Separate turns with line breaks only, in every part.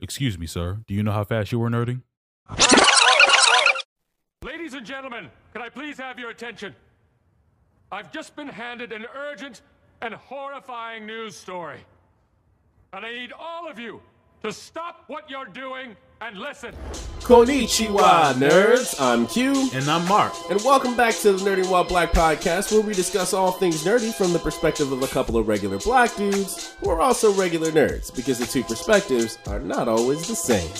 Excuse me, sir. Do you know how fast you were nerding?
Ladies and gentlemen, can I please have your attention? I've just been handed an urgent and horrifying news story. And I need all of you to stop what you're doing and listen.
Konnichiwa, nerds. I'm Q.
And I'm Mark.
And welcome back to the Nerding While Black podcast, where we discuss all things nerdy from the perspective of a couple of regular black dudes who are also regular nerds, because the two perspectives are not always the same.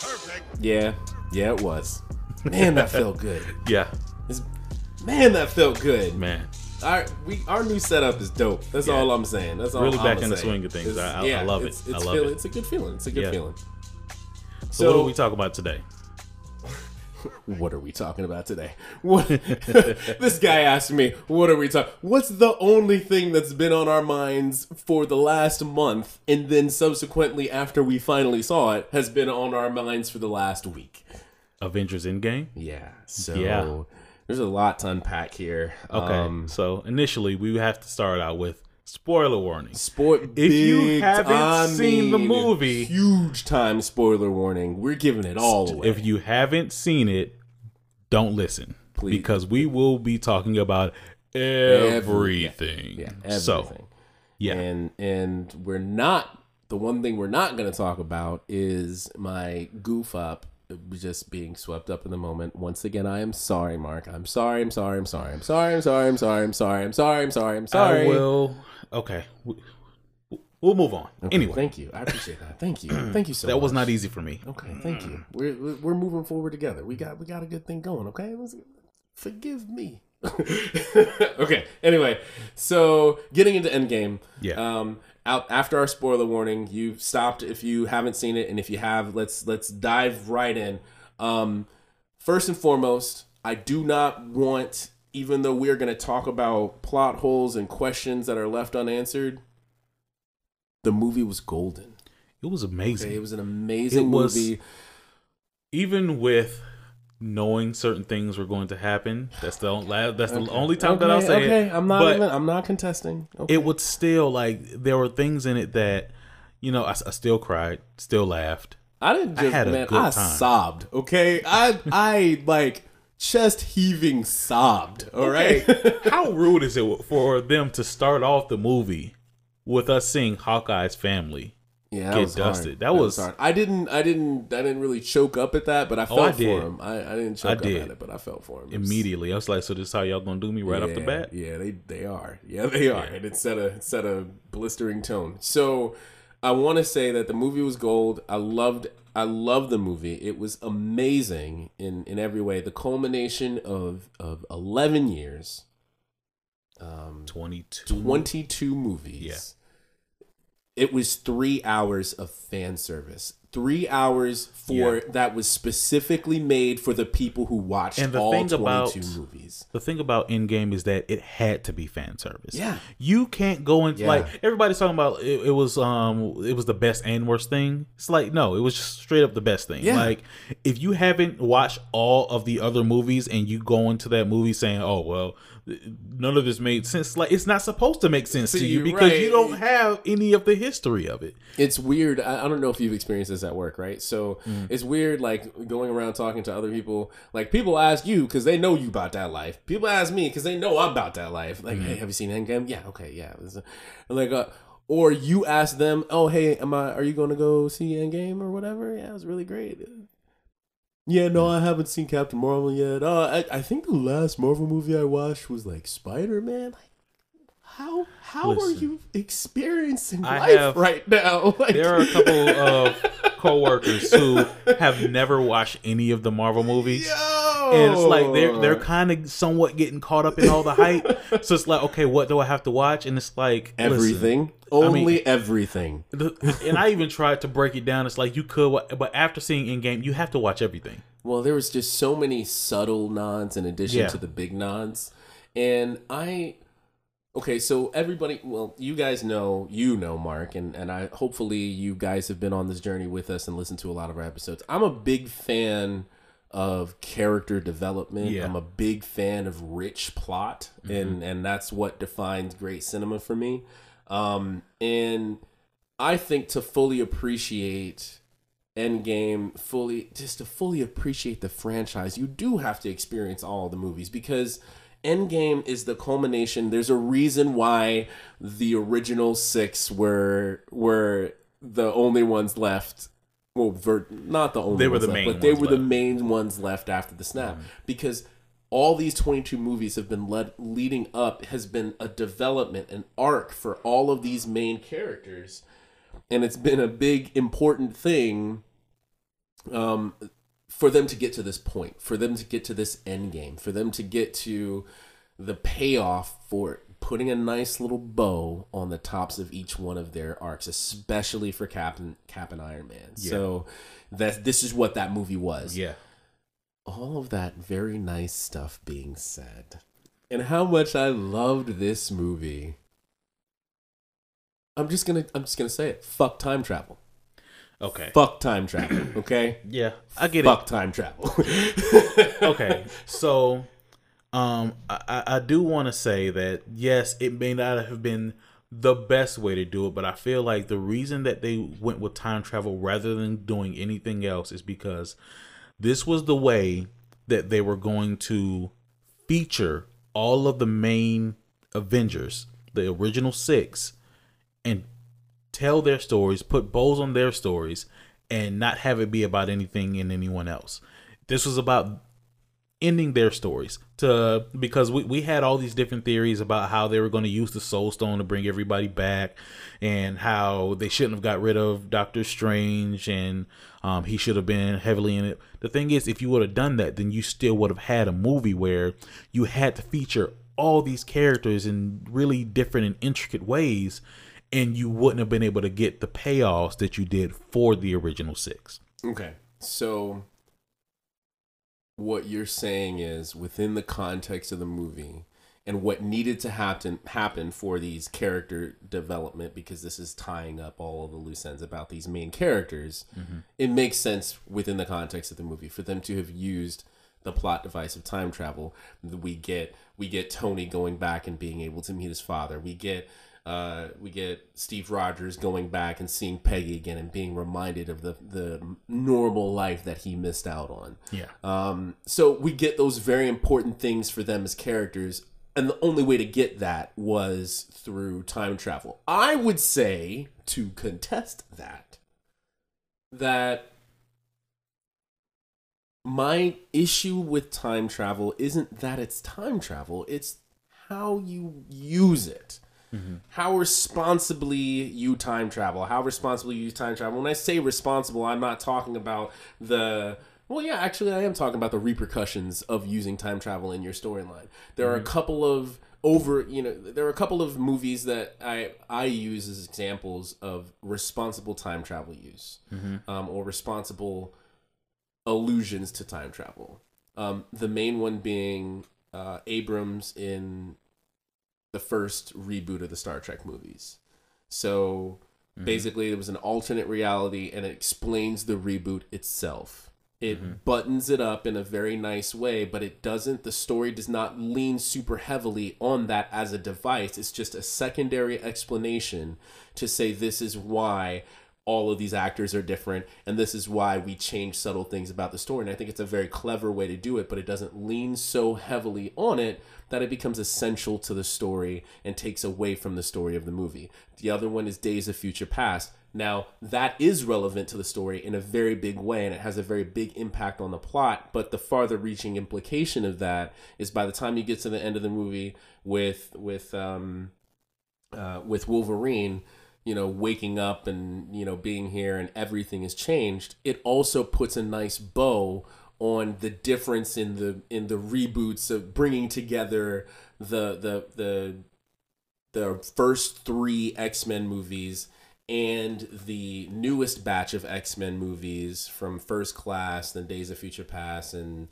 Perfect.
Yeah, yeah, it was. Man, that felt good.
Yeah,
It's- man, that felt good.
man.
Our we our new setup is dope. That's
Yeah.
all I'm saying. That's all.
Really
I'm
back in the swing of things.
It's-
I- I- I love it.
It's,
I love
feel-
it.
It's a good feeling. It's a good
Yeah.
feeling.
So, what are we talking about today?
What are we talking about today? What this guy asked me, "What are we talking? What's the only thing that's been on our minds for the last month, and then subsequently after we finally saw it, has been on our minds for the last week?"
Avengers Endgame.
Yeah. So
Yeah.
There's a lot to unpack here.
Okay.
Um,
so initially, we have to start out with spoiler warning.
sport.
If you haven't
time,
seen the movie-
huge time spoiler warning. We're giving it all away.
If you haven't seen it, don't listen,
Please.
because we will be talking about
Every-
everything.
yeah, everything.
So yeah,
and and we're not the one thing we're not going to talk about is my goof up just being swept up in the moment. Once again i am sorry mark. I'm sorry i'm sorry i'm sorry i'm sorry i'm sorry i'm sorry i'm sorry i'm sorry i'm sorry i'm sorry.
I will. Okay, we, we'll move on.
Okay,
anyway,
thank you. I appreciate that. Thank you. Thank you so much.
that was not easy for me.
okay thank you. We're we're- we're moving forward together. We got we got a good thing going okay? Let's- forgive me. Okay anyway so getting into endgame.
Yeah.
um out after our spoiler warning you stopped if you haven't seen it and if you have let's let's dive right in um first and foremost i do not want even though we're going to talk about plot holes and questions that are left unanswered the movie was golden
It was amazing.
okay? it was an amazing
It was-
movie
even with knowing certain things were going to happen. That's the only, that's the only time
okay,
that I'll say
okay
it.
i'm not
But
even i'm not contesting okay.
it would still like there were things in it that you know I, I still cried, still laughed.
I didn't just
had a
man.
good
I
time.
sobbed. Okay, I I like chest heaving sobbed. All right.
How rude is it for them to start off the movie with us seeing Hawkeye's family?
Yeah,
Get
was hard.
dusted. That was-
hard. I didn't. I didn't. I didn't really choke up at that, but I felt
Oh, I
for him. I, I didn't choke
I
up
did.
at it, but I felt for him was-
Immediately, I was like, "So this is how y'all gonna do me right off the bat?"
Yeah, they they are. Yeah, they are, and it set a it set a blistering tone. So I want to say that the movie was gold. I loved I loved the movie. It was amazing in in every way. The culmination of of eleven years, um,
Twenty-two.
twenty two movies.
Yeah.
It was three hours of fan service. Three hours for
Yeah.
that was specifically made for the people who watched
And the
all
thing
twenty
about-
two movies.
The thing about Endgame is that it had to be fan service.
Yeah.
you can't go into
Yeah.
like everybody's talking about. It, it was um, it was the best and worst thing. It's like no, it was just straight up the best thing.
Yeah.
Like if you haven't watched all of the other movies and you go into that movie saying, "Oh well, none of this made sense," like it's not supposed to make sense to you because
right.
you don't have any of the history of it.
it's weird. I, I don't know if you've experienced this at work, right? So it's weird, like going around talking to other people. Like people ask you because they know you about that life. People ask me because they know I'm about that life. Like, hey, have you seen Endgame? Yeah, okay, yeah. Like, uh, or you ask them, oh, hey, am I? Are you going to go see Endgame or whatever? Yeah, it was really great. Yeah, no, I haven't seen Captain Marvel yet. Uh, I, I think the last Marvel movie I watched was like Spider Man. Like, how how are you experiencing
I
life
have-
right now? Like,
There are a couple of coworkers who have never watched any of the Marvel movies.
Yo!
and it's like they're they're kind of somewhat getting caught up in all the hype. so it's like, okay, what do I have to watch? And it's like listen,
everything, only everything.
the- and I even tried to break it down. It's like you could, but after seeing Endgame, you have to watch everything.
Well, there was just so many subtle nods in addition
Yeah.
to the big nods, and I. Okay, so everybody, well, you guys know, you know, Mark, and and I hopefully you guys have been on this journey with us and listened to a lot of our episodes. I'm a big fan of character development.
Yeah.
I'm a big fan of rich plot, and mm-hmm. and that's what defines great cinema for me. Um, and I think to fully appreciate Endgame, fully just to fully appreciate the franchise, you do have to experience all the movies because Endgame is the culmination. There's a reason why the original six were were the only ones left. Well, ver- not the only
They were
ones
the
left,
main
but they were the main ones left after the snap because all these 22 movies have been led leading up has been a development an arc for all of these main characters. And it's been a big important thing um for them to get to this point for them to get to this end game for them to get to the payoff for putting a nice little bow on the tops of each one of their arcs especially for cap and cap and iron man. So that this is what that movie was.
Yeah.
All of that very nice stuff being said, and how much I loved this movie. I'm just gonna I'm just gonna say it. Fuck time travel.
Okay.
Fuck time travel. Okay.
Yeah, I get it.
Fuck time travel.
Okay. So, um, I I do want to say that yes, it may not have been the best way to do it, but I feel like the reason that they went with time travel rather than doing anything else is because this was the way that they were going to feature all of the main Avengers, the original six, and tell their stories, put bows on their stories, and not have it be about anything in anyone else. This was about ending their stories to because we, we had all these different theories about how they were going to use the soul stone to bring everybody back and how they shouldn't have got rid of doctor strange and um, he should have been heavily in it the thing is if you would have done that then you still would have had a movie where you had to feature all these characters in really different and intricate ways and you wouldn't have been able to get the payoffs that you did for the original six
okay. So what you're saying is within the context of the movie and what needed to happen happen for these character development because this is tying up all of the loose ends about these main characters mm-hmm. it makes sense within the context of the movie for them to have used the plot device of time travel. We get we get tony going back and being able to meet his father. We get uh, we get Steve Rogers going back and seeing Peggy again and being reminded of the the normal life that he missed out on.
yeah
Um, so we get those very important things for them as characters, and the only way to get that was through time travel. I would say to contest that that my issue with time travel isn't that it's time travel, it's how you use it. How responsibly you time travel, how responsibly you time travel. When I say responsible, I'm not talking about the well, yeah, actually, I am talking about the repercussions of using time travel in your storyline. There are a couple of over, you know, there are a couple of movies that I I use as examples of responsible time travel use, um, or responsible allusions to time travel. Um, the main one being uh, Abrams in the first reboot of the Star Trek movies. So mm-hmm. basically, it was an alternate reality, and it explains the reboot itself. It mm-hmm. buttons it up in a very nice way, but it doesn't. The story does not lean super heavily on that as a device. It's just a secondary explanation to say this is why all of these actors are different and this is why we change subtle things about the story. And i think it's a very clever way to do it but it doesn't lean so heavily on it that it becomes essential to the story and takes away from the story of the movie. The other one is days of future past. Now that is relevant to the story in a very big way and it has a very big impact on the plot but the farther reaching implication of that is by the time you get to the end of the movie with with um uh, with Wolverine, you know, waking up and you know being here and everything has changed. It also puts a nice bow on the difference in the in the reboots of bringing together the the the the first three X Men movies and the newest batch of X Men movies from First Class, then Days of Future Past, and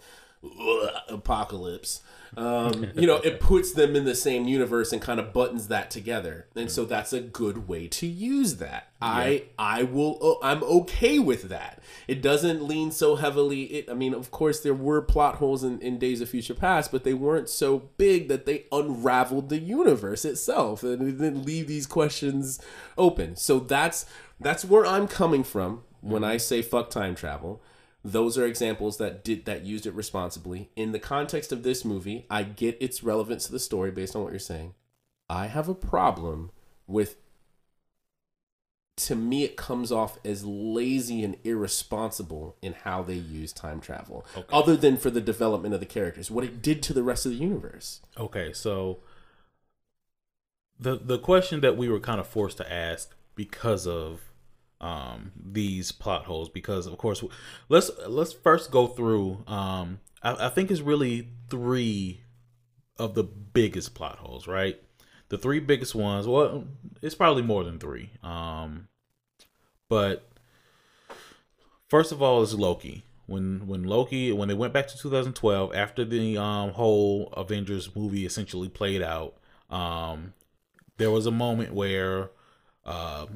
apocalypse. Um, you know, it puts them in the same universe and kind of buttons that together, and so that's a good way to use that. I I will oh, I'm okay with that. It doesn't lean so heavily. It I mean, of course, there were plot holes in, in Days of Future Past, but they weren't so big that they unraveled the universe itself and then leave these questions open. So that's that's where I'm coming from when I say fuck time travel those are examples that did that used it responsibly. In the context of this movie i get its relevance to the story based on what you're saying. I have a problem with to me it comes off as lazy and irresponsible in how they use time travel other than for the development of the characters what it did to the rest of the universe.
Okay, so the the question that we were kind of forced to ask because of um these plot holes because of course let's let's first go through um I, I think it's really three of the biggest plot holes right? The three biggest ones well it's probably more than three um but first of all is loki. When when loki when they went back to 2012 after the um whole avengers movie essentially played out um there was a moment where uh,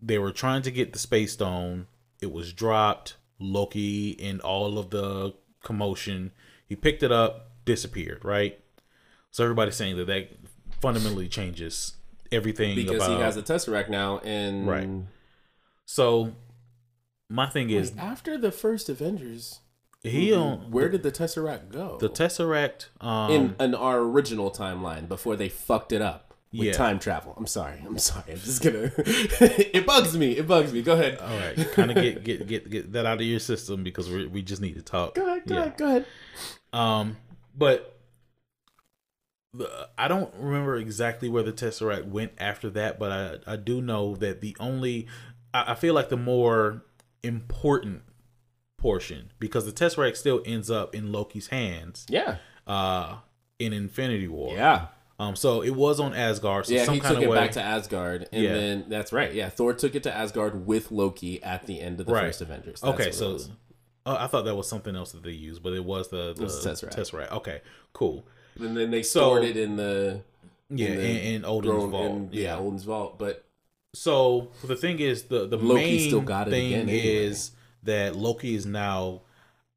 they were trying to get the space stone. It was dropped. Loki in all of the commotion. He picked it up disappeared right? So everybody's saying that that fundamentally changes everything
because
about
he has a tesseract now and
Right. so my thing is
Wait, after the first avengers
he on
where did the tesseract go?
The tesseract um
in in our original timeline before they fucked it up with
Yeah.
time travel. I'm sorry. I'm sorry. I'm just gonna. it bugs me. It bugs me. Go ahead.
all right kind of get get get get that out of your system because we we just need to talk
Go ahead. Go
Yeah.
ahead. Go ahead.
Um, but the, I don't remember exactly where the Tesseract went after that, but I I do know that the only I, I feel like the more important portion because the Tesseract still ends up in Loki's hands
Yeah.
uh in Infinity War.
Yeah.
Um so it was on Asgard so
Yeah.
some
He
kind
took
of
it
way
back to Asgard, and
Yeah.
then that's right. Yeah. Thor took it to Asgard with Loki at the end of the
Right.
first Avengers. That's
Okay, so uh, I thought that was something else that they used, but it was the, the
was Tesseract.
Tesseract. Okay, cool.
and then they
so-
stored it in the
Yeah,
in
in,
the
in Odin's vault.
in- yeah, Odin's vault. But
So the thing is, the the
Loki
main
still got it
thing
again anyway.
is that Loki is now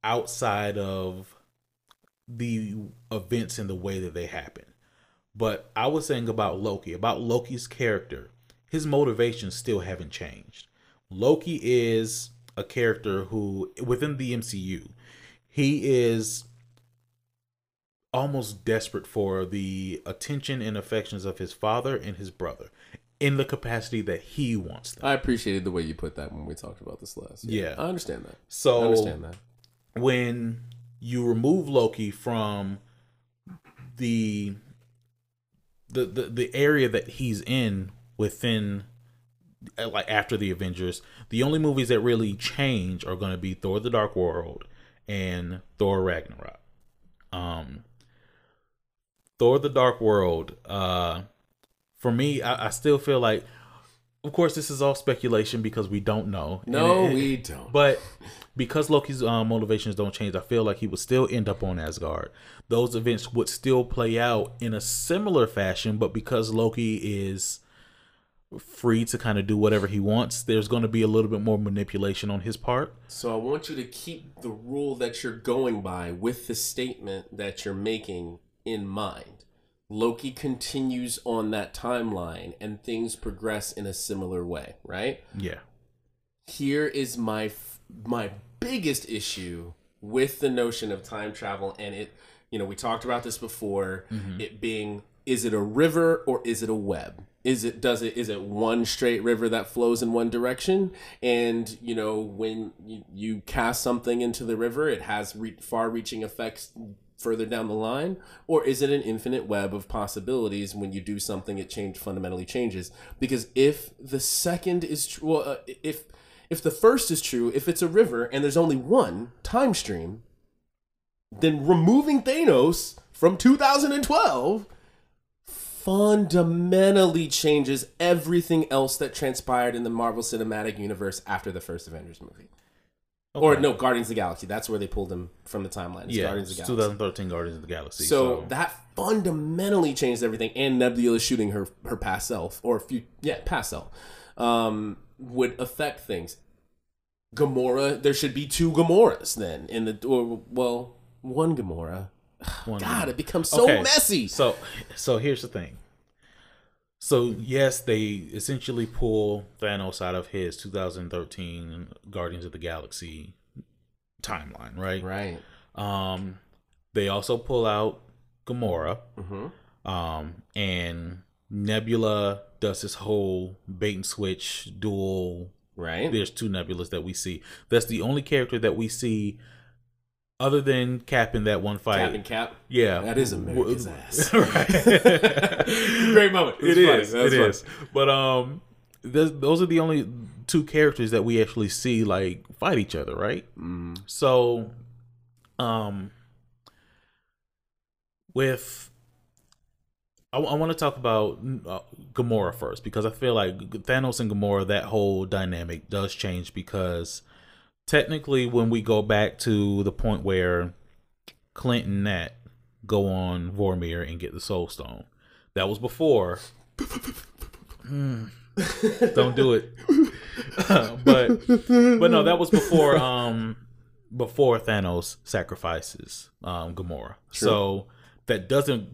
outside of the events in the way that they happen. But I was saying about Loki, about Loki's character, his motivations still haven't changed. Loki is a character who, within the MCU, he is almost desperate for the attention and affections of his father and his brother in the capacity that he wants them.
I appreciated the way you put that when we talked about this last.
Yeah.
I understand that.
So I
understand that.
when you remove Loki from the the the, the area that he's in within uh, like after the Avengers, the only movies that really change are going to be Thor: The Dark World and Thor: Ragnarok. Um, Thor: The Dark World. Uh, for me, I, I still feel like, of course, this is all speculation because we don't know.
No,
And-
we don't.
but because Loki's uh, motivations don't change, I feel like he would still end up on Asgard. Those events would still play out in a similar fashion, but because Loki is free to kind of do whatever he wants, there's going to be a little bit more manipulation on his part.
So I want you to keep the rule that you're going by with the statement that you're making in mind. Loki continues on that timeline and things progress in a similar way, right?
Yeah.
Here is my f- my biggest issue with the notion of time travel and it you know, we talked about this before, mm-hmm. it being is it a river or is it a web? Is it does it is it one straight river that flows in one direction and you know when you, you cast something into the river it has re- far-reaching effects further down the line? Or is it an infinite web of possibilities? When you do something it change fundamentally changes. Because if the second is true well, uh, if if the first is true if it's a river and there's only one time stream then removing Thanos from 2012 fundamentally changes everything else that transpired in the Marvel Cinematic Universe after the first Avengers movie. Or no, Guardians of the Galaxy. That's where they pulled him from the timeline. It's
Yeah,
Guardians of the Galaxy.
2013 Guardians of the Galaxy.
So, that fundamentally changed everything. And Nebula shooting her her past self or few, yeah, past self um, would affect things. Gamora, there should be two Gamoras then in the or well, one Gamora.
One
God, it becomes so
Okay,
messy.
So, so here's the thing. So yes, they essentially pull Thanos out of his 2013 Guardians of the Galaxy timeline, right?
Right.
Um, they also pull out Gamora,
Mm-hmm.
um, and Nebula does this whole bait and switch duel.
Right.
There's two Nebulas that we see. That's the only character that we see, other than Cap in that one fight.
Cap and Cap.
Yeah,
That is America's
W-
ass.
right.
Great moment.
It
It
is.
funny.
Is. But um, those are the only two characters that we actually see like fight each other, right?
Mm.
So, um, with I, want to talk about uh, Gamora first because I feel like Thanos and Gamora that whole dynamic does change because technically when we go back to the point where Clint and Nat go on Vormir and get the Soul Stone, that was before. Hmm. don't do it. but but no, that was before um before Thanos sacrifices um Gamora. So that doesn't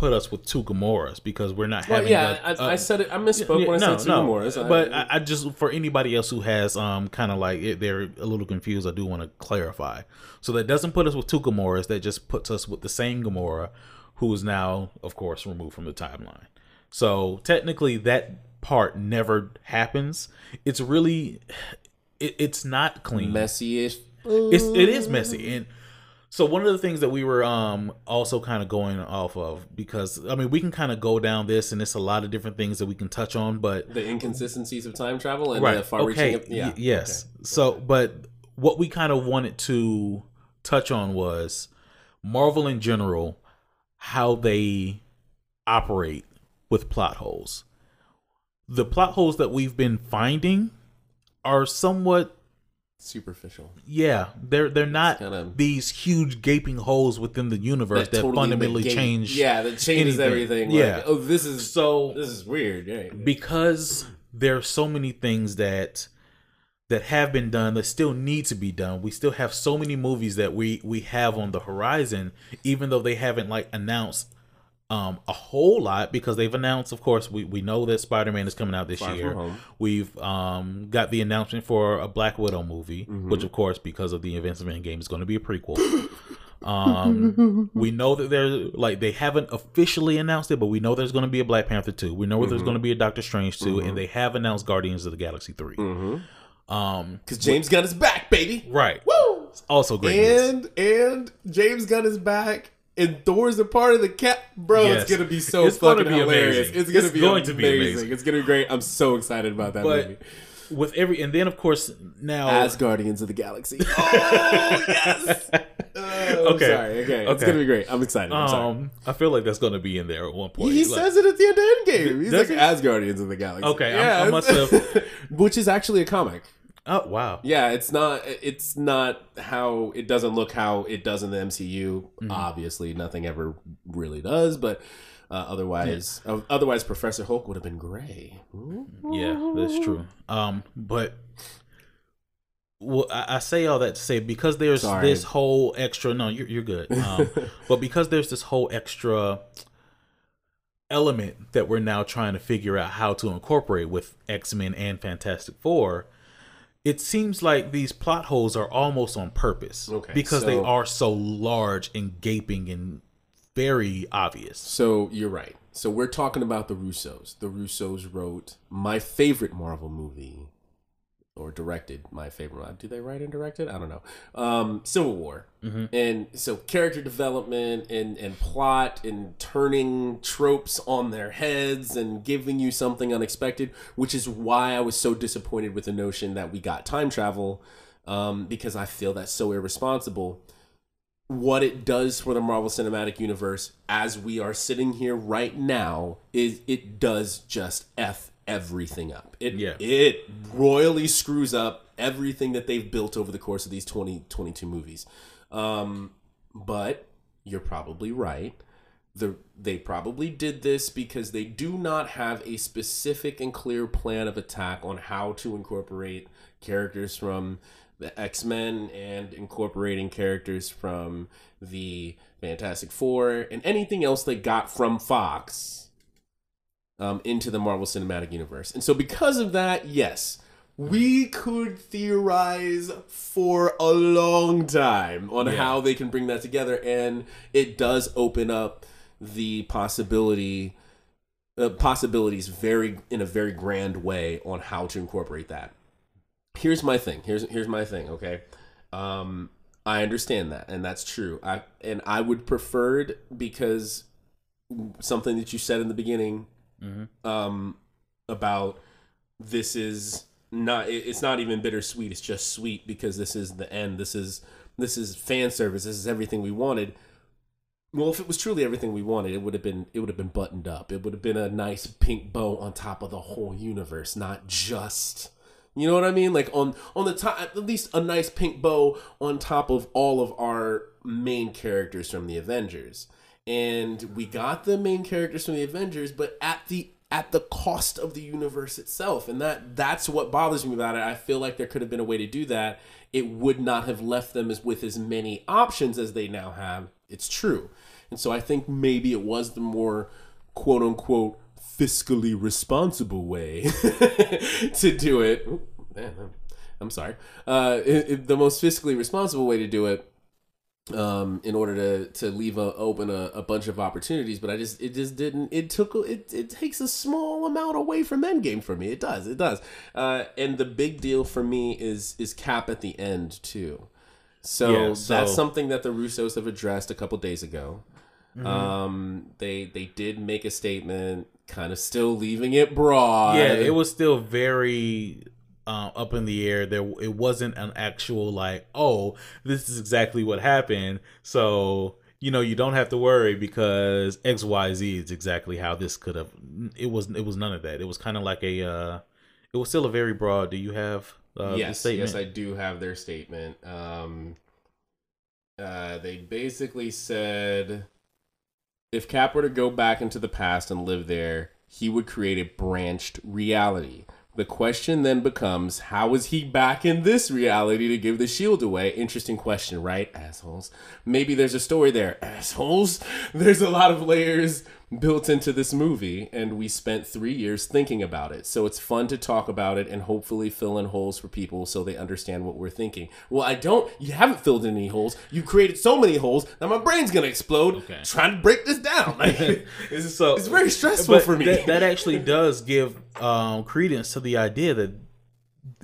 put us with two Gamoras because we're not
Well,
having.
yeah,
a-
I, I
a-
said it. I misspoke
yeah,
when I said two
no.
Gamoras.
But I, I just for anybody else who has um kind of like it, they're a little confused. I do want to clarify. So that doesn't put us with two Gamoras. That just puts us with the same Gamora, who is now, of course, removed from the timeline. So technically, that part never happens. It's really, it, it's not clean.
messy-ish.
It's it is messy and. So one of the things that we were um also kind of going off of because I mean we can kind of go down this and it's a lot of different things that we can touch on but
The inconsistencies of time travel and
right
the far
okay
reaching. Yeah.
y- yes so but what we kind of wanted to touch on was marvel in general how they operate with plot holes the plot holes that we've been finding are somewhat
Superficial.
yeah they're they're not
kinda-
these huge gaping holes within the universe that,
totally
fundamentally
negate-
change
Yeah, that changes
anything.
everything.
Yeah.
Like, oh, this is
so
this is weird. Yeah.
because there are so many things that that have been done that still need to be done we still have so many movies that we we have on the horizon even though they haven't like announced um a whole lot because they've announced of course we, we know that spider-man is coming out this
Far
year we've um got the announcement for a black widow movie
Mm-hmm.
which of course because of the events of endgame is going to be a prequel um we know that there's like they haven't officially announced it but we know there's going to be a black panther 2 we know
Mm-hmm.
there's going to be a doctor strange 2 and they have announced guardians of the galaxy 3
Mm-hmm.
um
Because James Gunn is back, baby.
right
Woo!
It's also great news.
And and James Gunn is back. And Thor's a part of the cap, bro.
Yes.
It's gonna be so
It's gonna
fucking
be
hilarious.
amazing.
It's gonna
It's
be
going to be
amazing.
amazing.
It's gonna be great. I'm so excited about that
but
movie.
with every and then of course now
Asgardians of the Galaxy. Oh yes. Oh,
Okay.
Sorry. Okay. It's gonna be great. I'm excited. I'm sorry.
um i feel like that's going to be in there at one point
He
Like-
says it at the end of Endgame. He's like
he?
as Guardians of the Galaxy.
Okay, I'm- I must have-
Which is actually a comic.
Oh wow
Yeah, it's not. It's not how it doesn't look how it does in the MCU.
Mm-hmm.
Obviously, nothing ever really does. But uh, otherwise, uh, otherwise, Professor Hulk would have been gray.
Yeah, that's true. Um, but well, I, I say all that to say because there's
Sorry.
this whole extra. No, you're you're good. Um, but because there's this whole extra element that we're now trying to figure out how to incorporate with X Men and Fantastic Four. It seems like these plot holes are almost on purpose
Okay,
because they are so large and gaping and very obvious.
So you're right. So we're talking about the Russos. The Russos wrote my favorite Marvel movie, or directed my favorite. Do they write and direct it? I don't know. Um, Civil War. And so character development and and plot and turning tropes on their heads and giving you something unexpected, which is why I was so disappointed with the notion that we got time travel, um, because I feel that's so irresponsible what it does for the Marvel Cinematic Universe as we are sitting here right now is it does just F everything up. It
Yeah.
it royally screws up everything that they've built over the course of these 20 22 movies. Um, but you're probably right. The they probably did this because they do not have a specific and clear plan of attack on how to incorporate characters from the X-Men and incorporating characters from the Fantastic Four and anything else they got from Fox um, into the Marvel Cinematic Universe. And so, because of that, yes, we could theorize for a long time on
Yeah.
how they can bring that together, and it does open up the possibility. Uh, possibilities very in a very grand way on how to incorporate that. Here's my thing. Here's here's my thing. Okay, um, I understand that, and that's true. I and I would preferred because something that you said in the beginning um, about this is not it's not even bittersweet it's just sweet because this is the end. This is this is fan service. This is everything we wanted. Well if it was truly everything we wanted it would have been it would have been buttoned up. It would have been a nice pink bow on top of the whole universe not just you know what i mean? Like on on the top at least a nice pink bow on top of all of our main characters from the avengers and we got the main characters from the Avengers, but at the at the cost of the universe itself, and that that's what bothers me about it. I feel like there could have been a way to do that. It would not have left them as with as many options as they now have. It's true, and so I think maybe it was the more quote unquote fiscally responsible way to do it. Ooh, man, I'm- sorry. Uh, it- it- the most fiscally responsible way to do it um in order to to leave a, open a, a bunch of opportunities but i just it just didn't it took it, it takes a small amount away from endgame for me. It does it does. Uh and the big deal for me is is cap at the end too. So,
Yeah, so-
that's something that the russos have addressed a couple days ago.
Mm-hmm.
um they they did make a statement kind of still leaving it broad.
Yeah, it was still very uh, up in the air. There, it wasn't an actual like, oh, this is exactly what happened. So you know, you don't have to worry because X, Y, Z is exactly how this could have. It was. It was none of that. It was kind of like a. Uh, it was still a very broad. Do you have uh, the
yes,
statement?
yes, I do have their statement. Um, uh, they basically said if Cap were to go back into the past and live there, he would create a branched reality. The question then becomes how is he back in this reality to give the shield away? Interesting question, right? Assholes. Maybe there's a story there. Assholes. There's a lot of layers built into this movie, and we spent three years thinking about it. So it's fun to talk about it and hopefully fill in holes for people so they understand what we're thinking. Well, I don't. You haven't filled in any holes. You created so many holes that my brain's gonna explode
Okay.
trying to break this down. Like, it's,
so
it's very stressful
but
for me.
That, that actually does give um, credence to the idea that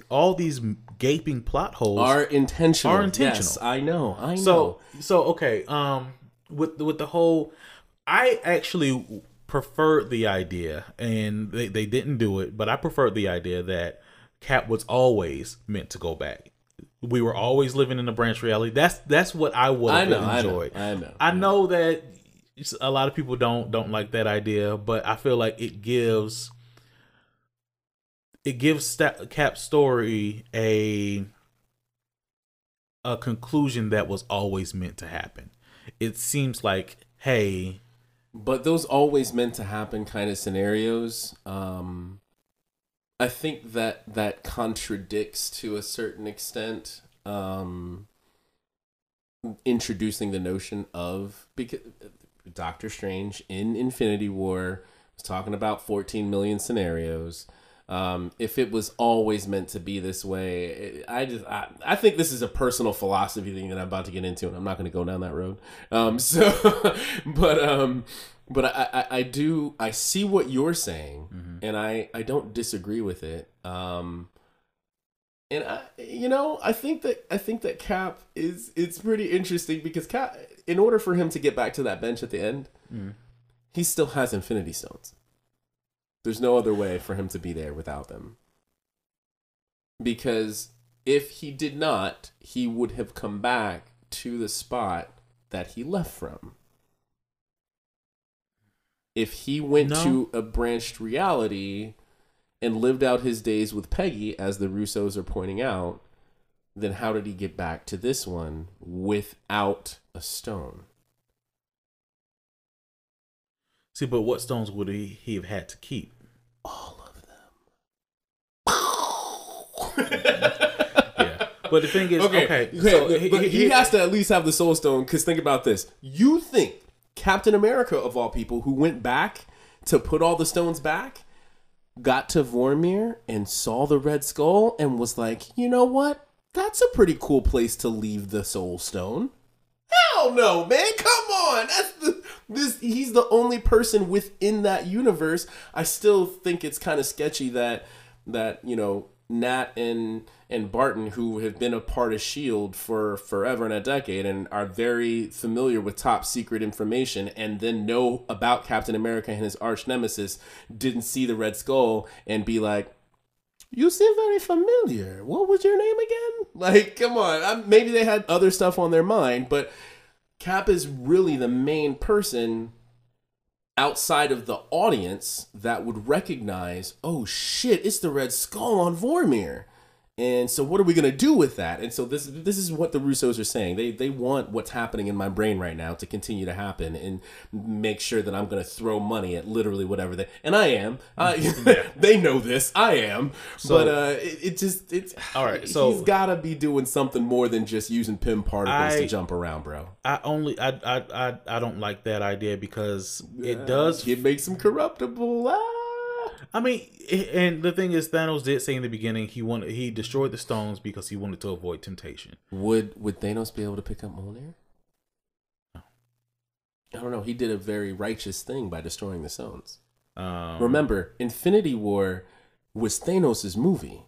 all these gaping plot holes
are intentional.
Are intentional.
Yes, I know. I know.
So so okay, um with with the whole I actually preferred the idea and they, they didn't do it, but I preferred the idea that Cap was always meant to go back. We were always living in a branch reality. That's that's what I would have
know, I know,
enjoyed.
I know.
I know that a lot of people don't don't like that idea, but I feel like it gives it gives Cap's story a a conclusion that was always meant to happen. It seems like, hey,
but those always meant to happen kind of scenarios. Um i think that that contradicts to a certain extent um introducing the notion of because doctor strange in infinity war was talking about 14 million scenarios um, if it was always meant to be this way, it- I just I, I think this is a personal philosophy thing that I'm about to get into, and I'm not going to go down that road. Um, so, but um, but I, I I do I see what you're saying, and I I don't disagree with it. Um, and I you know I think that I think that Cap is it's pretty interesting because Cap in order for him to get back to that bench at the end, he still has Infinity Stones. There's no other way for him to be there without them. Because if he did not, he would have come back to the spot that he left from. If he went
No.
to a branched reality and lived out his days with Peggy, as the Russos are pointing out, then how did he get back to this one without a stone?
See, but what stones would he, he have had to keep?
All of them.
Yeah. But the thing is,
Okay,
okay,
okay,
so
but
he,
he,
he-
has to at least have the Soul Stone. Because think about this: you think Captain America, of all people, who went back to put all the stones back, got to Vormir and saw the Red Skull and was like, you know what? That's a pretty cool place to leave the Soul Stone. Hell no, man! Come on, that's the this. He's the only person within that universe. I still think it's kind of sketchy that that you know Nat and and Barton, who have been a part of Shield for forever and a decade, and are very familiar with top secret information, and then know about Captain America and his arch nemesis, didn't see the Red Skull and be like, you seem very familiar. What was your name again? Like, come on. i maybe they had other stuff on their mind, but Cap is really the main person outside of the audience that would recognize, oh shit, it's the Red Skull on Vormir. And so what are we gonna do with that? And so this this is what the Russos are saying. They they want what's happening in my brain right now to continue to happen and make sure that I'm gonna throw money at literally whatever they and I am. I, they know this. I am. but uh it, it just it's
All right, so-
he's gotta be doing something more than just using Pym particles
I-
to jump around, bro.
I only I, I I I don't like that idea because it does.
It makes him corruptible. Ah.
I mean, and the thing is, Thanos did say in the beginning he wanted he destroyed the stones because he wanted to avoid temptation.
Would would Thanos be able to pick up Mjolnir? I don't know. He did a very righteous thing by destroying the stones.
Um,
Remember, Infinity War was Thanos' movie.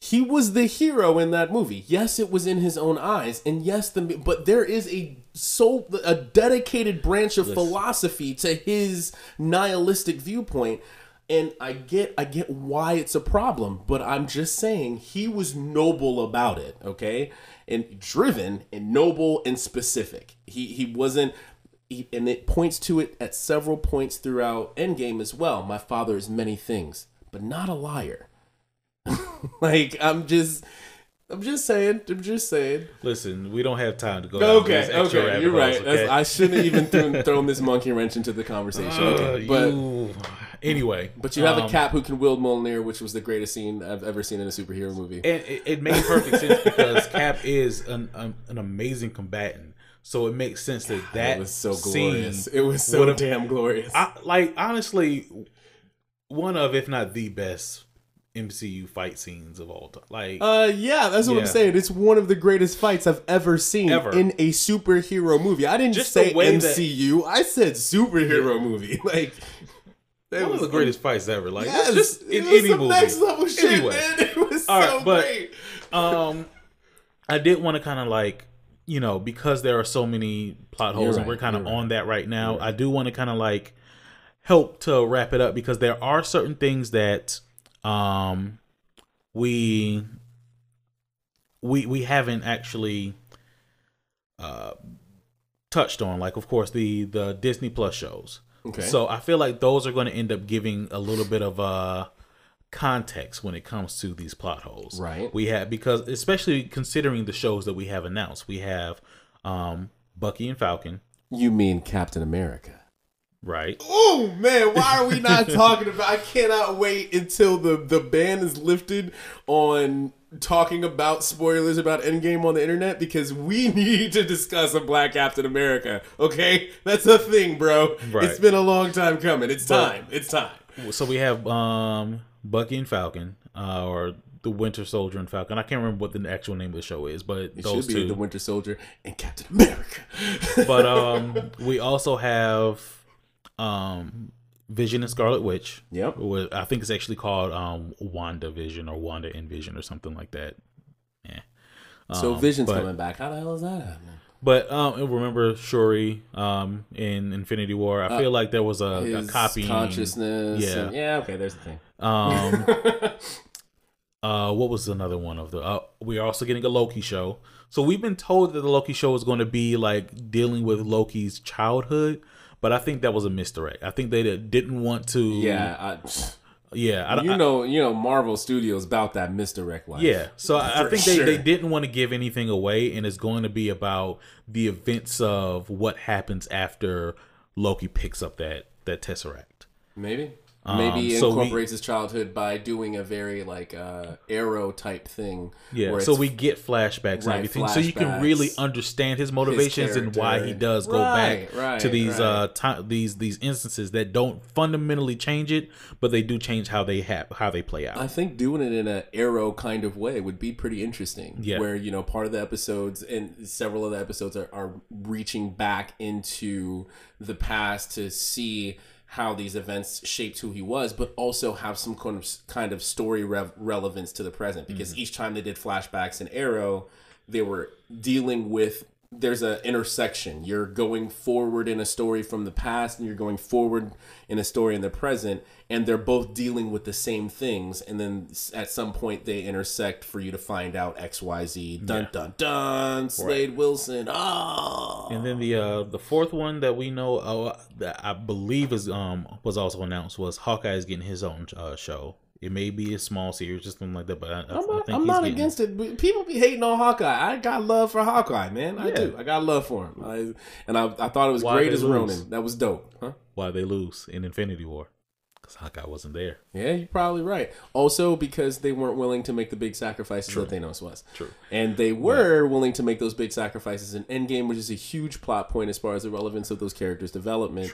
He was the hero in that movie. Yes, it was in his own eyes, and yes, the but there is a so a dedicated branch of
Listen.
philosophy to his nihilistic viewpoint. And I get I get why it's a problem, but I'm just saying he was noble about it, okay? And driven and noble and specific. He he wasn't and it points to it at several points throughout Endgame as well. My father is many things, but not a liar. like I'm just, I'm just saying. I'm just saying.
listen, we don't have time to go.
Okay, okay, you're
holes,
right. That's-
okay?
I shouldn't even thrown, thrown this monkey wrench into the conversation.
Uh,
Okay, but
you- anyway,
but you have a
um,
cap who can wield Mjolnir, which was the greatest scene I've ever seen in a superhero movie.
and it, it made perfect sense because Cap is an an, an amazing combatant. So it makes sense that that
it was so glorious. It was so damn glorious.
I, like honestly, one of if not the best MCU fight scenes of all time. Like
Uh, yeah, that's what I'm saying. It's one of the greatest fights I've ever seen
Ever.
in a superhero movie. I didn't
Just
say
way that-
MCU. I said superhero movie. Like that
one of the greatest fights ever. Like
Yes,
it's just
it
in
was
any
some
movie.
next level shit,
Anyway.
man. It was
All
so
right, but-
great.
um i did want to kind of like you know because there are so many plot holes
You're
and we're kind of
right.
on that right now i do want to kind of like help to wrap it up because there are certain things that um we we we haven't actually uh touched on like of course the the disney plus shows
Okay.
so i feel like those are going to end up giving a little bit of uh context when it comes to these plot holes
Right.
we have because especially considering the shows that we have announced we have um bucky and falcon
You mean Captain America?
Right
Oh man, why are we not talking about? I cannot wait until the the ban is lifted on talking about spoilers about Endgame on the internet because we need to discuss a Black Captain America. Okay, that's a thing, bro.
Right.
It's been a long time coming. It's
But-
time. It's time.
so we have um bucky and falcon uh or the winter soldier and falcon i can't remember what the actual name of the show is but
It
those
should be
two
the Winter Soldier and Captain America.
but um we also have um vision and scarlet witch
Yep.
I think it's actually called um WandaVision or wanda envision or something like that yeah
so
Um,
Vision's
but-
coming back. How the hell is that happening?
But um, remember Shuri um, in Infinity War. I feel like there was a, a
Uh,
copy.
consciousness.
Yeah.
and- yeah. Okay. There's the thing.
Um, uh, what was another one of the? Uh, we are also getting a Loki show. So we've been told that the Loki show is going to be like dealing with Loki's childhood, but I think that was a misdirect. I think they didn't want to.
Yeah. I,
Yeah, I,
you
I-
know, you know, Marvel Studios about that misdirect life.
Yeah, so I, I think they, they didn't want to give anything away, and it's going to be about the events of what happens after Loki picks up that that tesseract.
maybe.
Um,
Maybe he
so we-
incorporates his childhood by doing a very like uh, arrow type thing.
Yeah, so we get flashbacks and
Right,
everything, so you can really understand his motivations and why he does go
Right,
back
right,
to these uh ti these these instances that don't fundamentally change it, but they do change how they have how they play out.
I think doing it in an arrow kind of way would be pretty interesting.
Yeah.
Where, you know, part of the episodes and several of the episodes are, are reaching back into the past to see how these events shaped who he was, but also have some kind of kind of story rev- relevance to the present. Because mm-hmm. each time they did flashbacks in Arrow, they were dealing with there's a intersection. You're going forward in a story from the past and you're going forward in a story in the present and they're both dealing with the same things and then at some point they intersect for you to find out XYZ. Dun dun dun. Slade Wilson. Oh.
And then the uh the fourth one that we know uh, that I believe is um was also announced was Hawkeye is getting his own uh, show. It may be a small series, just something like that, but I, I,
I'm
I
not, I'm
he's
not
getting,
against it. People be hating on Hawkeye. I got love for Hawkeye, man. I
Yeah.
do. I got love for him. I, and I, I thought it was
Why
great as
lose?
Ronin. That was dope. Huh?
why they lose in Infinity War because Hawkeye wasn't there.
Yeah, you're probably right. Also, because they weren't willing to make the big sacrifices that Thanos was.
True.
And they were willing to make those big sacrifices in Endgame, which is a huge plot point as far as the relevance of those characters' development.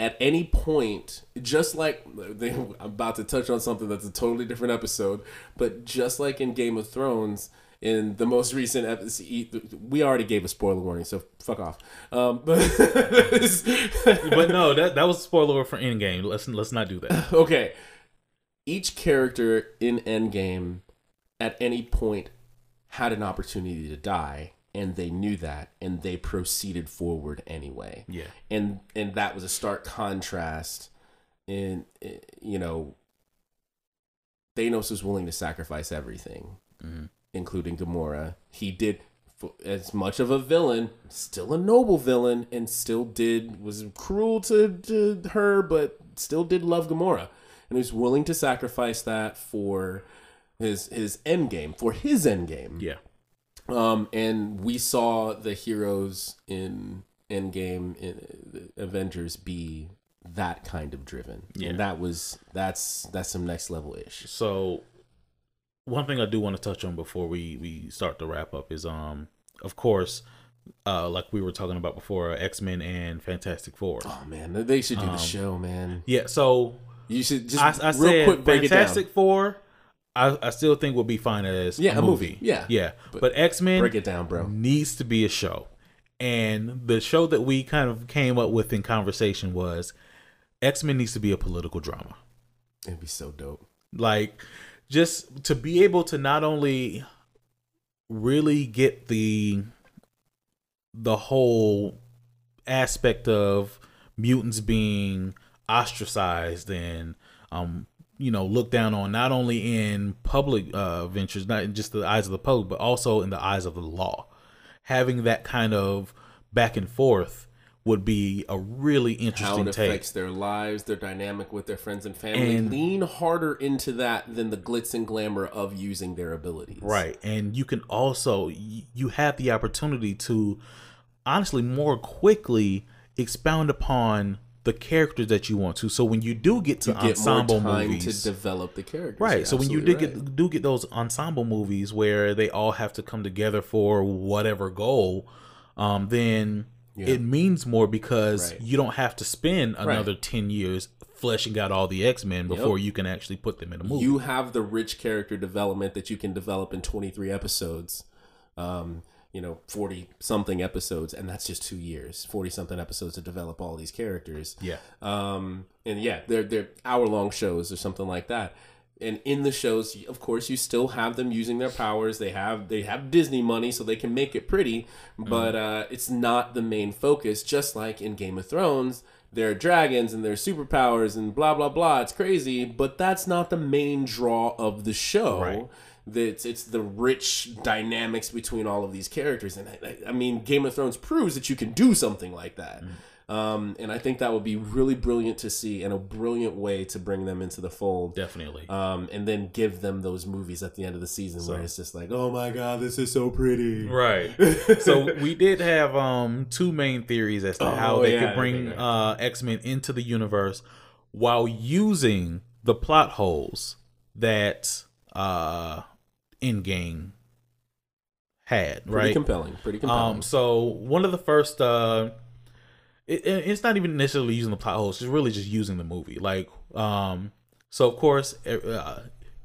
At any point, just like they, I'm about to touch on something that's a totally different episode, but just like in Game of Thrones, in the most recent episode, we already gave a spoiler warning, so fuck off. Um, but
But no, that that was a spoiler for Endgame. Let's let's not do that.
okay. Each character in Endgame at any point had an opportunity to die and they knew that and they proceeded forward anyway.
Yeah.
And and that was a stark contrast in in, you know Thanos was willing to sacrifice everything, mm-hmm. including Gamora. He did as much of a villain, still a noble villain, and still did was cruel to, to her, but still did love Gamora, and he was willing to sacrifice that for his his end game, for his end game.
Yeah.
Um, and we saw the heroes in Endgame, in uh, Avengers, be that kind of driven,
Yeah.
and that was that's that's some next level ish.
So one thing I do want to touch on before we we start to wrap up is um of course uh like we were talking about before X Men and Fantastic Four.
Oh man, they should do the show, man.
Yeah. So
You should just
I, I
real
said
quick break
Fantastic
it down.
Four. I, I still think will be fine as
Yeah,
a movie.
movie. Yeah.
yeah. But, X Men
Break it down, bro.
needs to be a show. And the show that we kind of came up with in conversation was X Men needs to be a political drama.
It'd be so dope.
Like just to be able to not only really get the the whole aspect of mutants being ostracized and um you know looked down on not only in public uh ventures not in just the eyes of the public but also in the eyes of the law having that kind of back and forth would be a really interesting How
it
take
affects their lives, their dynamic with their friends and family.
And-
Lean harder into that than the glitz and glamour of using their abilities.
Right. And you can also you have the opportunity to honestly more quickly expound upon the characters that you want to. So when you do get to
You get
ensemble movies,
to develop the characters.
right?
You're
So when you do
right.
get do get those ensemble movies where they all have to come together for whatever goal, um, then it means more because
Right.
you don't have to spend another ten years fleshing out all the X Men before you can actually put them in a movie.
you have the rich character development that you can develop in 23 episodes um you know 40 something episodes and that's just two years. 40 something episodes to develop all these characters.
Yeah.
um and yeah they're they're hour long shows or something like that. And in the shows of course you still have them using their powers. They have they have disney money so they can make it pretty but uh it's not the main focus. Just like in game of thrones there are dragons and there's superpowers and blah blah blah. It's crazy but that's not the main draw of the show.
Right.
That it's the rich dynamics between all of these characters and I, I- mean game of thrones proves that you can do something like that Um, and I think that would be really brilliant to see and a brilliant way to bring them into the fold.
Definitely.
Um, and then give them those movies at the end of the season where it's just like, oh my god, this is so pretty.
Right. so we did have um two main theories as to how
Oh,
they
yeah,
could bring
okay.
uh X Men into the universe while using the plot holes that uh Endgame had.
Pretty
Right.
compelling. Pretty compelling.
Um, so one of the first, uh, it, it- it's not even necessarily using the plot holes; it's really just using the movie. Like, um, so of course, uh,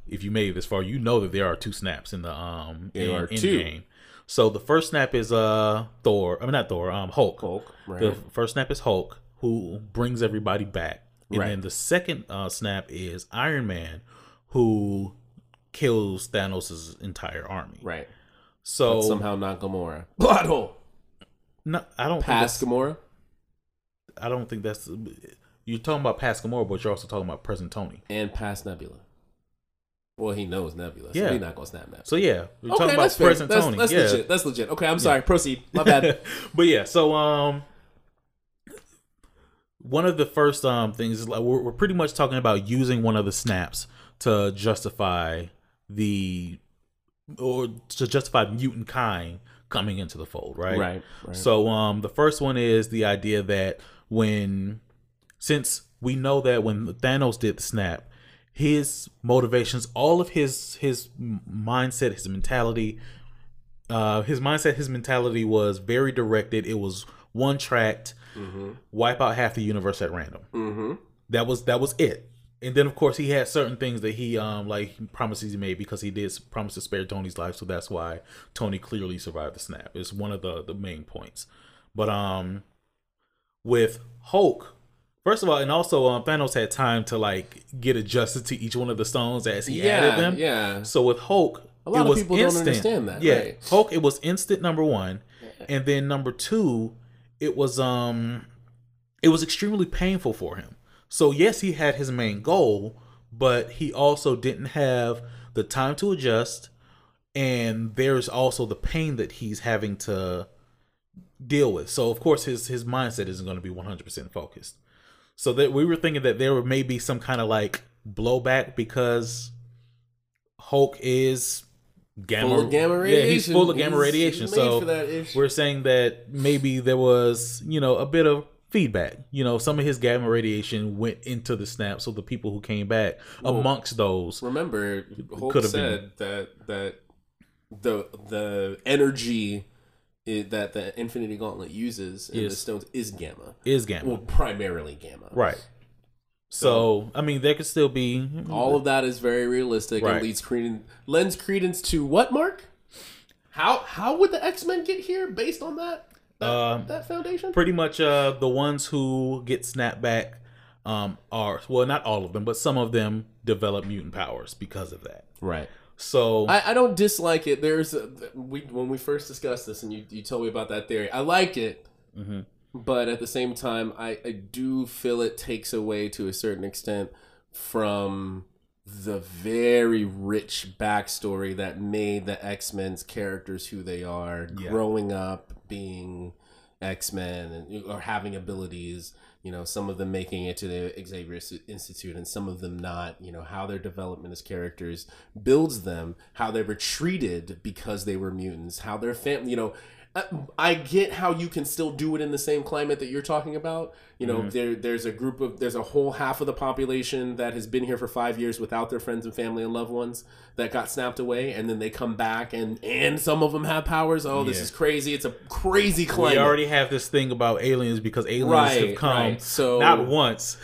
if you made it this far, you know that there are two snaps in the um
There
in,
are
in
two.
game. So the first snap is uh Thor. I mean not Thor. Um Hulk.
Hulk, right?
The first snap is Hulk, who brings everybody back, and
Right.
then the second uh, snap is Iron Man, who kills Thanos' entire army.
right.
So
Somehow not Gamora. Plot hole.
no, I don't think
Past
that's-
Gamora.
I don't think that's you're talking about past Gamora, but you're also talking about present Tony.
And past Nebula. Well, he knows Nebula, so
Yeah.
he's not gonna snap Nebula.
So yeah, we're
okay,
talking about
that's fair.
present
That's,
Tony.
that's
yeah.
legit. That's legit. Okay, I'm sorry. Proceed. My bad.
but yeah, so um, one of the first um things is like we're, we're pretty much talking about using one of the snaps to justify the or to justify mutant kind coming into the fold, right?
Right, right.
So um, the first one is the idea that when since we know that when Thanos did the snap, his motivations, all of his his mindset, his mentality, uh, his mindset, his mentality was very directed. It was one tracked, wipe out half the universe at random.
mm-hmm.
That was that was it. And then of course he had certain things that he um like promises he made because he did promise to spare Tony's life, so that's why Tony clearly survived the snap. It's one of the the main points. But um with Hulk, first of all, and also um Thanos had time to like get adjusted to each one of the stones as he added them.
yeah.
So with Hulk,
A lot of people don't understand that,
Yeah,
right.
Hulk, it was instant number one, and then number two, it was um, it was extremely painful for him. So yes, he had his main goal, but he also didn't have the time to adjust, and there's also the pain that he's having to deal with. So of course his his mindset isn't going to be 100% focused. So that we were thinking that there may be some kind of like blowback because Hulk is gamma,
Full of gamma
Yeah, he's full of gamma
He's
radiation. So
for that ish.
we're saying that maybe there was, you know, a bit of feedback. You know, some of his gamma radiation went into the snap, so the people who came back amongst those,
Remember,
Could've
said that that the the energy that the Infinity Gauntlet uses in the stones is gamma.
is gamma.
Well, primarily gamma.
right. So, I mean, there could still be
All of that is very realistic
Right.
and leads credence lends credence to what, Mark? How how would the X Men get here based on that that,
Um,
that foundation?
pretty much uh the ones who get snapped back um are well not all of them but some of them develop mutant powers because of that
right.
so
I, I don't dislike it. There's a, we when we first discussed this, and you, you told me about that theory. I like it, but at the same time, I, I do feel it takes away to a certain extent from the very rich backstory that made the X Men's characters who they are,
Yeah.
growing up being X Men and or having abilities. You know, some of them making it to the Xavier Institute, and some of them not. You know, how their development as characters builds them, how they were treated because they were mutants, how their family. You know, I, I get how you can still do it in the same climate that you're talking about. You know, mm-hmm. there there's a group of there's a whole half of the population that has been here for five years without their friends and family and loved ones that got snapped away, and then they come back, and and some of them have powers. Oh, this is crazy! It's a crazy climate.
we already have this thing about aliens because aliens
Right,
have come
right. So-
not once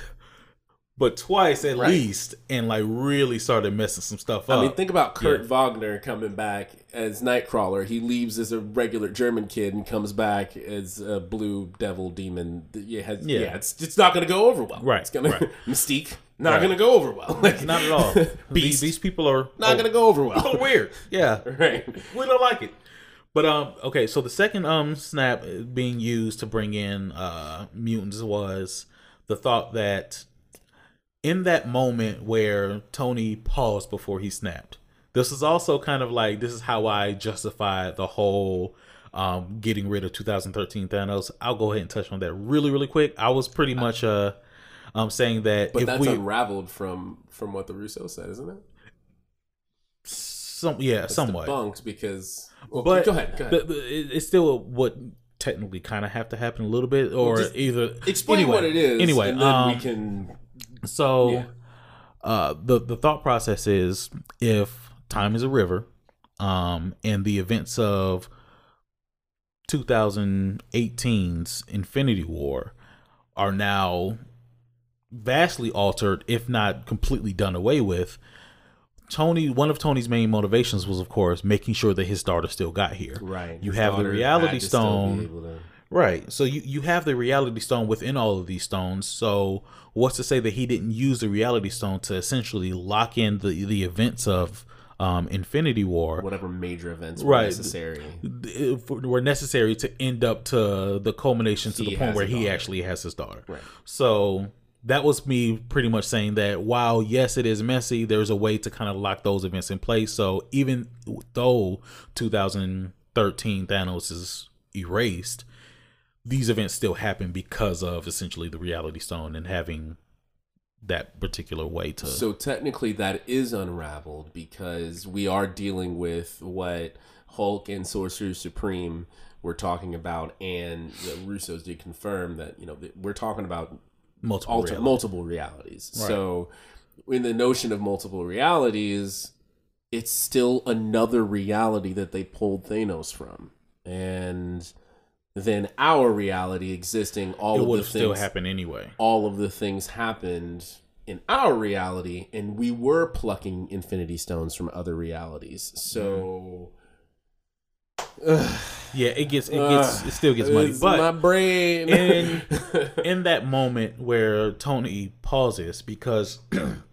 but twice at
Right.
least and like really started messing some stuff up
I mean, think about Kurt
Yeah.
Wagner coming back as Nightcrawler. He leaves as a regular German kid and comes back as a blue devil demon. Yeah, has, yeah.
Yeah.
it's it's not going to go over well.
Right,
It's gonna
right.
Mystique not
Right.
going to go over well. Like,
not at all these,
Beast
these people are
not going to go over well.
oh, weird yeah
right.
we don't like it. But um, okay, so the second um snap being used to bring in uh mutants was the thought that in that moment where Tony paused before he snapped, this is also kind of like this is how I justify the whole um, getting rid of 2013 Thanos. I'll go ahead and touch on that really, really quick. I was pretty much uh, um, saying that
But
if
that's
we
unraveled from from what the Russo said, isn't it?
some yeah
It's
somewhat,
debunked because. Well,
but
go ahead. Go ahead.
the- the- it- it's still what technically kind of have to happen a little bit, or either
Explain
anyway,
what it is.
Anyway,
and then
um,
we can.
So,
Yeah.
uh, the the thought process is if time is a river, um, and the events of 2018's Infinity War are now vastly altered, if not completely done away with. Tony, one of Tony's main motivations was, of course, making sure that his daughter still got here.
Right.
You
his
have the Reality Stone. Right. So you, you have the reality stone within all of these stones. So what's to say that he didn't use the reality stone to essentially lock in the the events of um, Infinity War?
whatever major events were
Right.
necessary.
Were necessary to end up to the culmination to
He
the point where he
daughter.
actually has his daughter.
Right.
So that was me pretty much saying that while yes it is messy, there's a way to kind of lock those events in place. So even though 2013 Thanos is erased, these events still happen because of essentially the reality stone and having that particular way to
So technically, that is unraveled because we are dealing with what Hulk and Sorcerer Supreme were talking about, and the Russos did confirm that you know we're talking about
multiple
alter,
realities.
multiple realities. So, in the notion of multiple realities, it's still another reality that they pulled Thanos from, and then our reality existing, all
it
of
would
the
have still
things
happened anyway.
all of the things happened in our reality and we were plucking infinity stones from other realities so
Yeah, it gets it gets it still gets muddy. But
my brain
in in that moment where Tony pauses because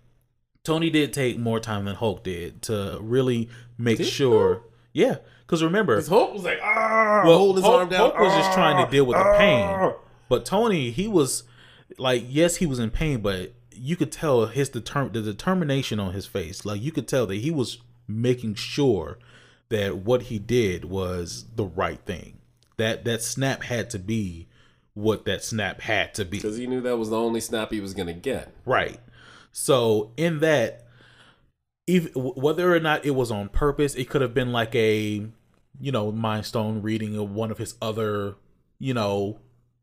Tony did take more time than Hulk did to really make sure. Yeah, because remember,
his hope was like ah
well,
hold his
Hulk,
arm down
Hulk was just trying to deal with the pain,
ah.
but Tony, he was like, yes, he was in pain, but you could tell his determ the determination on his face. Like you could tell that he was making sure that what he did was the right thing. That that snap had to be what that snap had to be.
because he knew that was the only snap he was gonna get
Right. So in that, even whether or not it was on purpose, it could have been like a, you know, Mind Stone reading of one of his other, you know,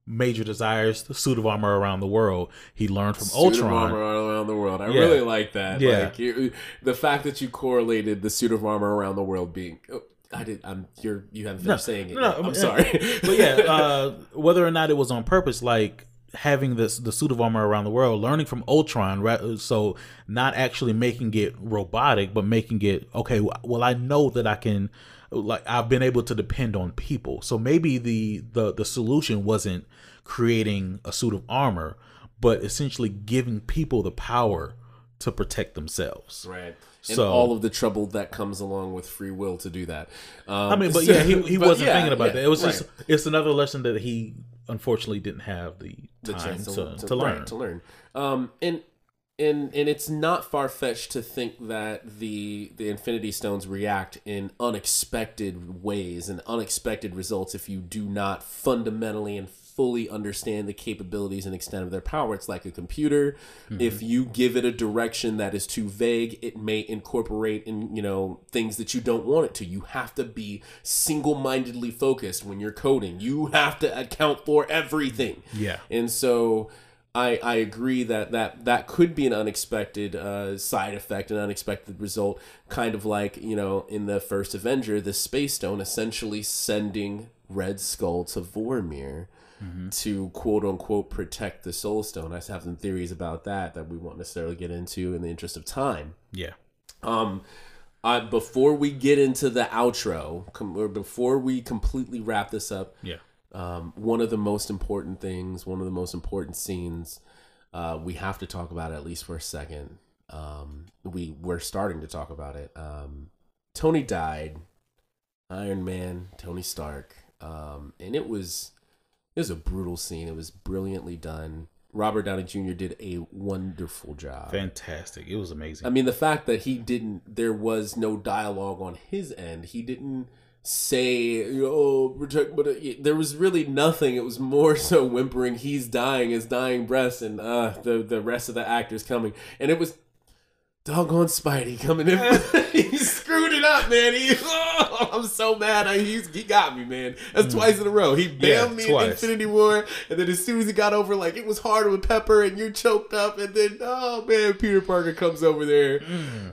major desires, the suit of armor around the world. He learned from
Suit of
Ultron.
armor around the world. I
Yeah.
really like that.
Yeah.
Like you, the fact that you correlated the suit of armor around the world being. Oh, I did. I'm. You're. You haven't finished saying it.
no,
yet. I'm
yeah.
sorry.
but yeah, uh, whether or not it was on purpose, like having this the suit of armor around the world, learning from Ultron, right? So not actually making it robotic, but making it okay. Well, I know that I can, like, I've been able to depend on people. So maybe the the the solution wasn't creating a suit of armor, but essentially giving people the power to protect themselves.
Right. And
So-
all of the trouble that comes along with free will to do that. Um,
I mean, but yeah, he, he wasn't
yeah,
thinking about
yeah,
that. It was
right.
just it's another lesson that he unfortunately didn't have the
the
time to,
to,
to,
right,
learn.
to learn. Um, and and and it's not far fetched to think that the the Infinity Stones react in unexpected ways and unexpected results if you do not fundamentally and fully understand the capabilities and extent of their power. It's like a computer. If you give it a direction that is too vague, it may incorporate in, you know, things that you don't want it to. You have to be single-mindedly focused when you're coding. You have to account for everything.
Yeah.
And so I I agree that that that could be an unexpected uh, side effect, an unexpected result, kind of like you know in the first Avenger, the Space Stone essentially sending Red Skull to Vormir to quote unquote protect the Soul Stone. I have some theories about that that we won't necessarily get into in the interest of time.
Yeah.
Um, I, before we get into the outro, com- or before we completely wrap this up,
Yeah.
um, one of the most important things, one of the most important scenes, uh, we have to talk about at least for a second. Um, we we're starting to talk about it. Um, Tony died, Iron Man, Tony Stark, um, and it was it was a brutal scene. It was brilliantly done. Robert Downey Jr. did a wonderful job.
Fantastic. It was amazing.
I mean, the fact that he didn't, there was no dialogue on his end. He didn't say oh protect but there was really nothing it was more so whimpering he's dying his dying breaths and uh the the rest of the actors coming and it was doggone Spidey coming in. he screwed it up, man. He, oh, I'm so mad. I, he's, he got me, man. That's twice in a row. He
Yeah,
me
twice.
in Infinity War, and then as soon as he got over, like it was hard with Pepper, and you're choked up, and then oh man, Peter Parker comes over there,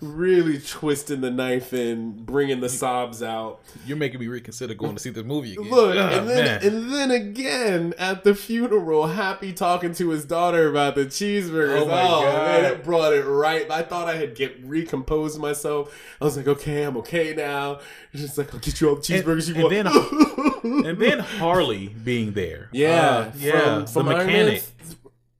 really twisting the knife and bringing the sobs out.
You're making me reconsider going to see this movie again.
Look,
Ah,
and then
man.
and then again at the funeral, Happy talking to his daughter about the cheeseburgers.
Oh
Oh,
God.
man, it brought it right. I thought I had get recomposed myself. I was like, okay, I'm okay now. It's just like I'll get you all the cheeseburgers
and
you want.
then- and then Harley being there.
yeah,
Uh, yeah,
from, from
the mechanic.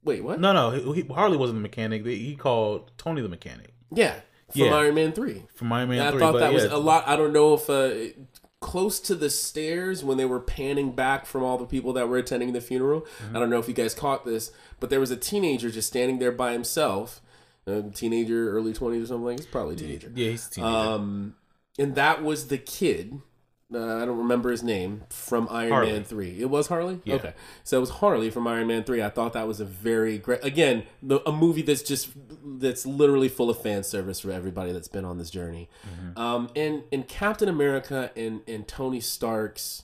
Wait, what?
No, no, he, Harley wasn't the mechanic. He called Tony the mechanic
Yeah, from
Yeah.
Iron Man three.
from Iron Man
And I thought that was a lot. I don't know if uh, close to the stairs when they were panning back from all the people that were attending the funeral.
Mm-hmm.
I don't know if you guys caught this, but there was a teenager just standing there by himself. A teenager, early twenties or something. He's probably a teenager.
Yeah, he's a teenager.
Um, and that was the kid. Uh, I don't remember his name from Iron
Harley.
Man three. It was Harley.
Yeah.
Okay, so it was Harley from Iron Man three. I thought that was a very great. Again, the, a movie that's just that's literally full of fan service for everybody that's been on this journey. Um, and and Captain America and and Tony Stark's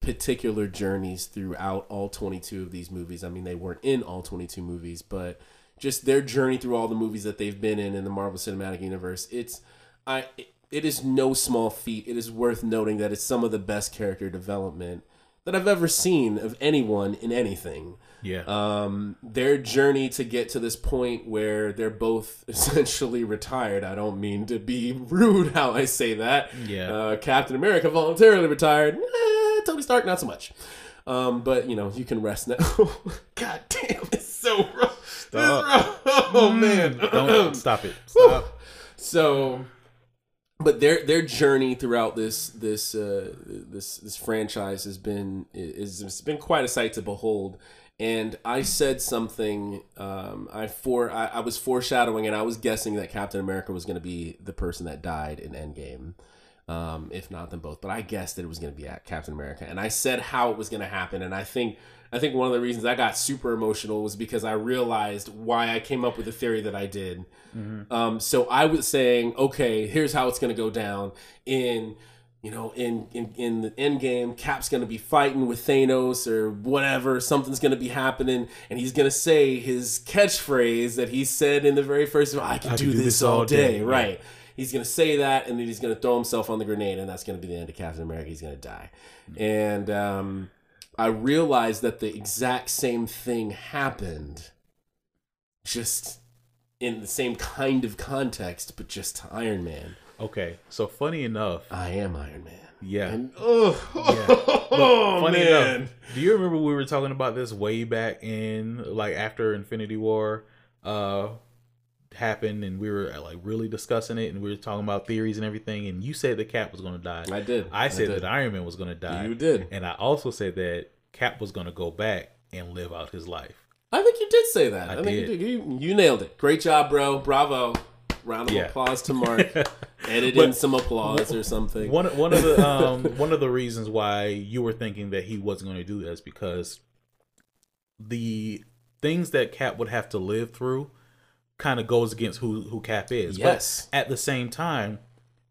particular journeys throughout all 22 of these movies. I mean, they weren't in all 22 movies, but just their journey through all the movies that they've been in in the Marvel Cinematic Universe. It's I it is no small feat. It is worth noting that it's some of the best character development that I've ever seen of anyone in anything.
yeah.
Um, their journey to get to this point where they're both essentially retired. I don't mean to be rude how I say that.
Yeah.
Uh, Captain America voluntarily retired. Eh, Tony Stark, not so much. Um, but you know, you can rest now. God damn, it's so rough. Rough. Oh man.
Don't stop it. Stop.
So, but their their journey throughout this this uh, this this franchise has been is it's been quite a sight to behold. And I said something. Um, I for I, I was foreshadowing, and I was guessing that Captain America was going to be the person that died in Endgame. Um, if not them both, but I guessed that it was going to be at Captain America, and I said how it was going to happen, and I think I think one of the reasons I got super emotional was because I realized why I came up with the theory that I did. Um, so I was saying, okay, here's how it's going to go down. In you know, in in in the end game, Cap's going to be fighting with Thanos or whatever. Something's going to be happening, and he's going to say his catchphrase that he said in the very first. I can, do, this, all day, right? He's going to say that, and then he's going to throw himself on the grenade, and that's going to be the end of Captain America. He's going to die, and um, I realized that the exact same thing happened, just in the same kind of context, but just to Iron Man.
Okay. So funny enough,
I am Iron Man.
yeah.
And oh,
But funny
man.
enough, do you remember we were talking about this way back in like after Infinity War uh happened and we were like really discussing it and we were talking about theories and everything and you said that Cap was going to die.
I did.
I said
did.
that Iron Man was going to die.
You did.
And I also said that Cap was going to go back and live out his life.
I think you did say that. I,
I
think
did.
you did. You, you nailed it. Great job, bro. Bravo. Round of
Yeah.
applause to Mark. Edit in some applause or something.
One one of the um one of the reasons why you were thinking that he wasn't going to do that is because the things that Cap would have to live through kind of goes against who who Cap is.
Yes.
But at the same time,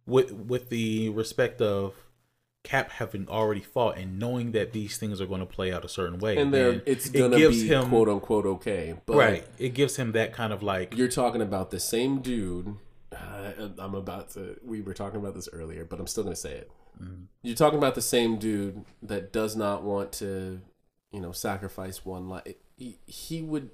with with the respect of Cap having already fought and knowing that these things are going to play out a certain way,
and there,
then
it's
it
gonna
gives
be
him
quote unquote okay. But
right. It gives him that kind of like
you're talking about the same dude. Uh, I'm about to. We were talking about this earlier, but I'm still gonna say it.
Mm-hmm.
You're talking about the same dude that does not want to, you know, sacrifice one life. He, he would.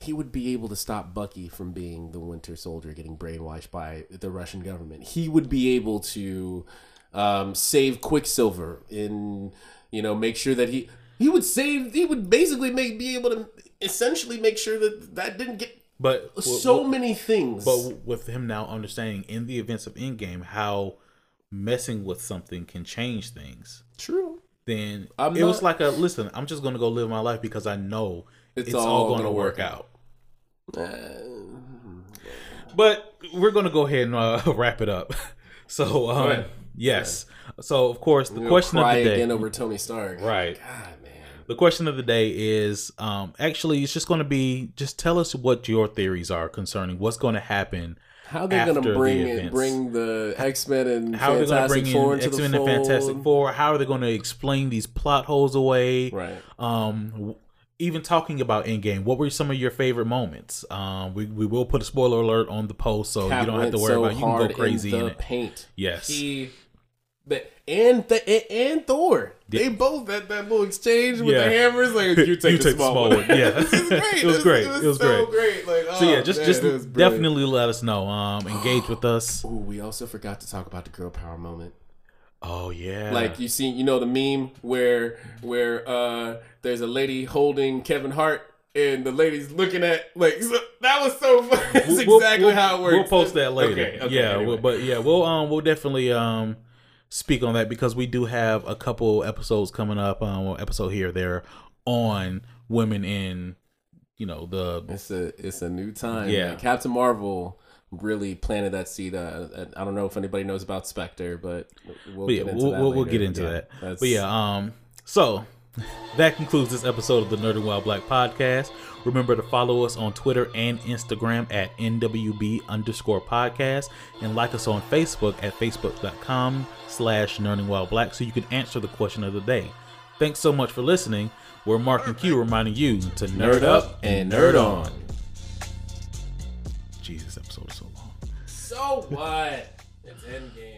He would be able to stop Bucky from being the Winter Soldier getting brainwashed by the Russian government. He would be able to um, save Quicksilver in, you know, make sure that he he would save. He would basically make be able to essentially make sure that that didn't get
but
so many things.
But with him now understanding in the events of Endgame how messing with something can change things,
true.
then
I'm
it was like a listen. I'm just gonna go live my life because I know
It's
it's,
all
all, gonna, work
work
out. But we're gonna go ahead and uh, wrap it up. So um, yes. So of course the question of the day.
again over Tony Stark.
Right.
God, man.
The question of the day is um, actually it's just going to be just tell us what your theories are concerning what's going to happen.
How
they're
gonna
the
bring it, bring the X Men and
How are they going to
Fantastic
bring
Four
in
into
X
the
Men and Fantastic Four? How are they going to explain these plot holes away?
Right.
Um, even talking about Endgame, what were some of your favorite moments? Um, we, we will put a spoiler alert on the post, so
Cap
you don't have to worry
so
about. it. You can go crazy
in
in
the
it.
paint.
Yes.
He, the, and the and, and Thor. They both had that little exchange with
Yeah.
the hammers. Like you take,
You
the
take the
small,
small
one.
one. Yeah.
it was great.
It was great.
It was,
It was
so
great.
great. Like
So yeah,
oh,
just
man,
just
it was brilliant.
definitely let us know. Um, engage with us.
Ooh, we also forgot to talk about the girl power moment.
Oh yeah,
Like you see, you know the meme where where uh there's a lady holding Kevin Hart and the lady's looking at like so, that was so funny. That's
We'll-
exactly
we'll-
how it works.
We'll post that later.
Okay, okay,
yeah,
anyway.
we'll, but yeah, we'll um we'll definitely um speak on that because we do have a couple episodes coming up. Um, episode here or there on women in you know the
It's a it's a new time.
Yeah.
man. Captain Marvel really planted that seed. Uh, I don't know if anybody knows about Spectre, but we'll
But yeah,
get into
we'll,
that.
we'll, we'll get into
Yeah,
that.
that's-
But yeah, um, so that concludes this episode of the Nerding While Black podcast. Remember to follow us on Twitter and Instagram at NWB underscore podcast and like us on Facebook at facebook.com slash Nerding While Black so you can answer the question of the day. Thanks so much for listening. We're Mark and Q reminding you to nerd,
nerd up and nerd on.
Jesus,
So what? It's Endgame.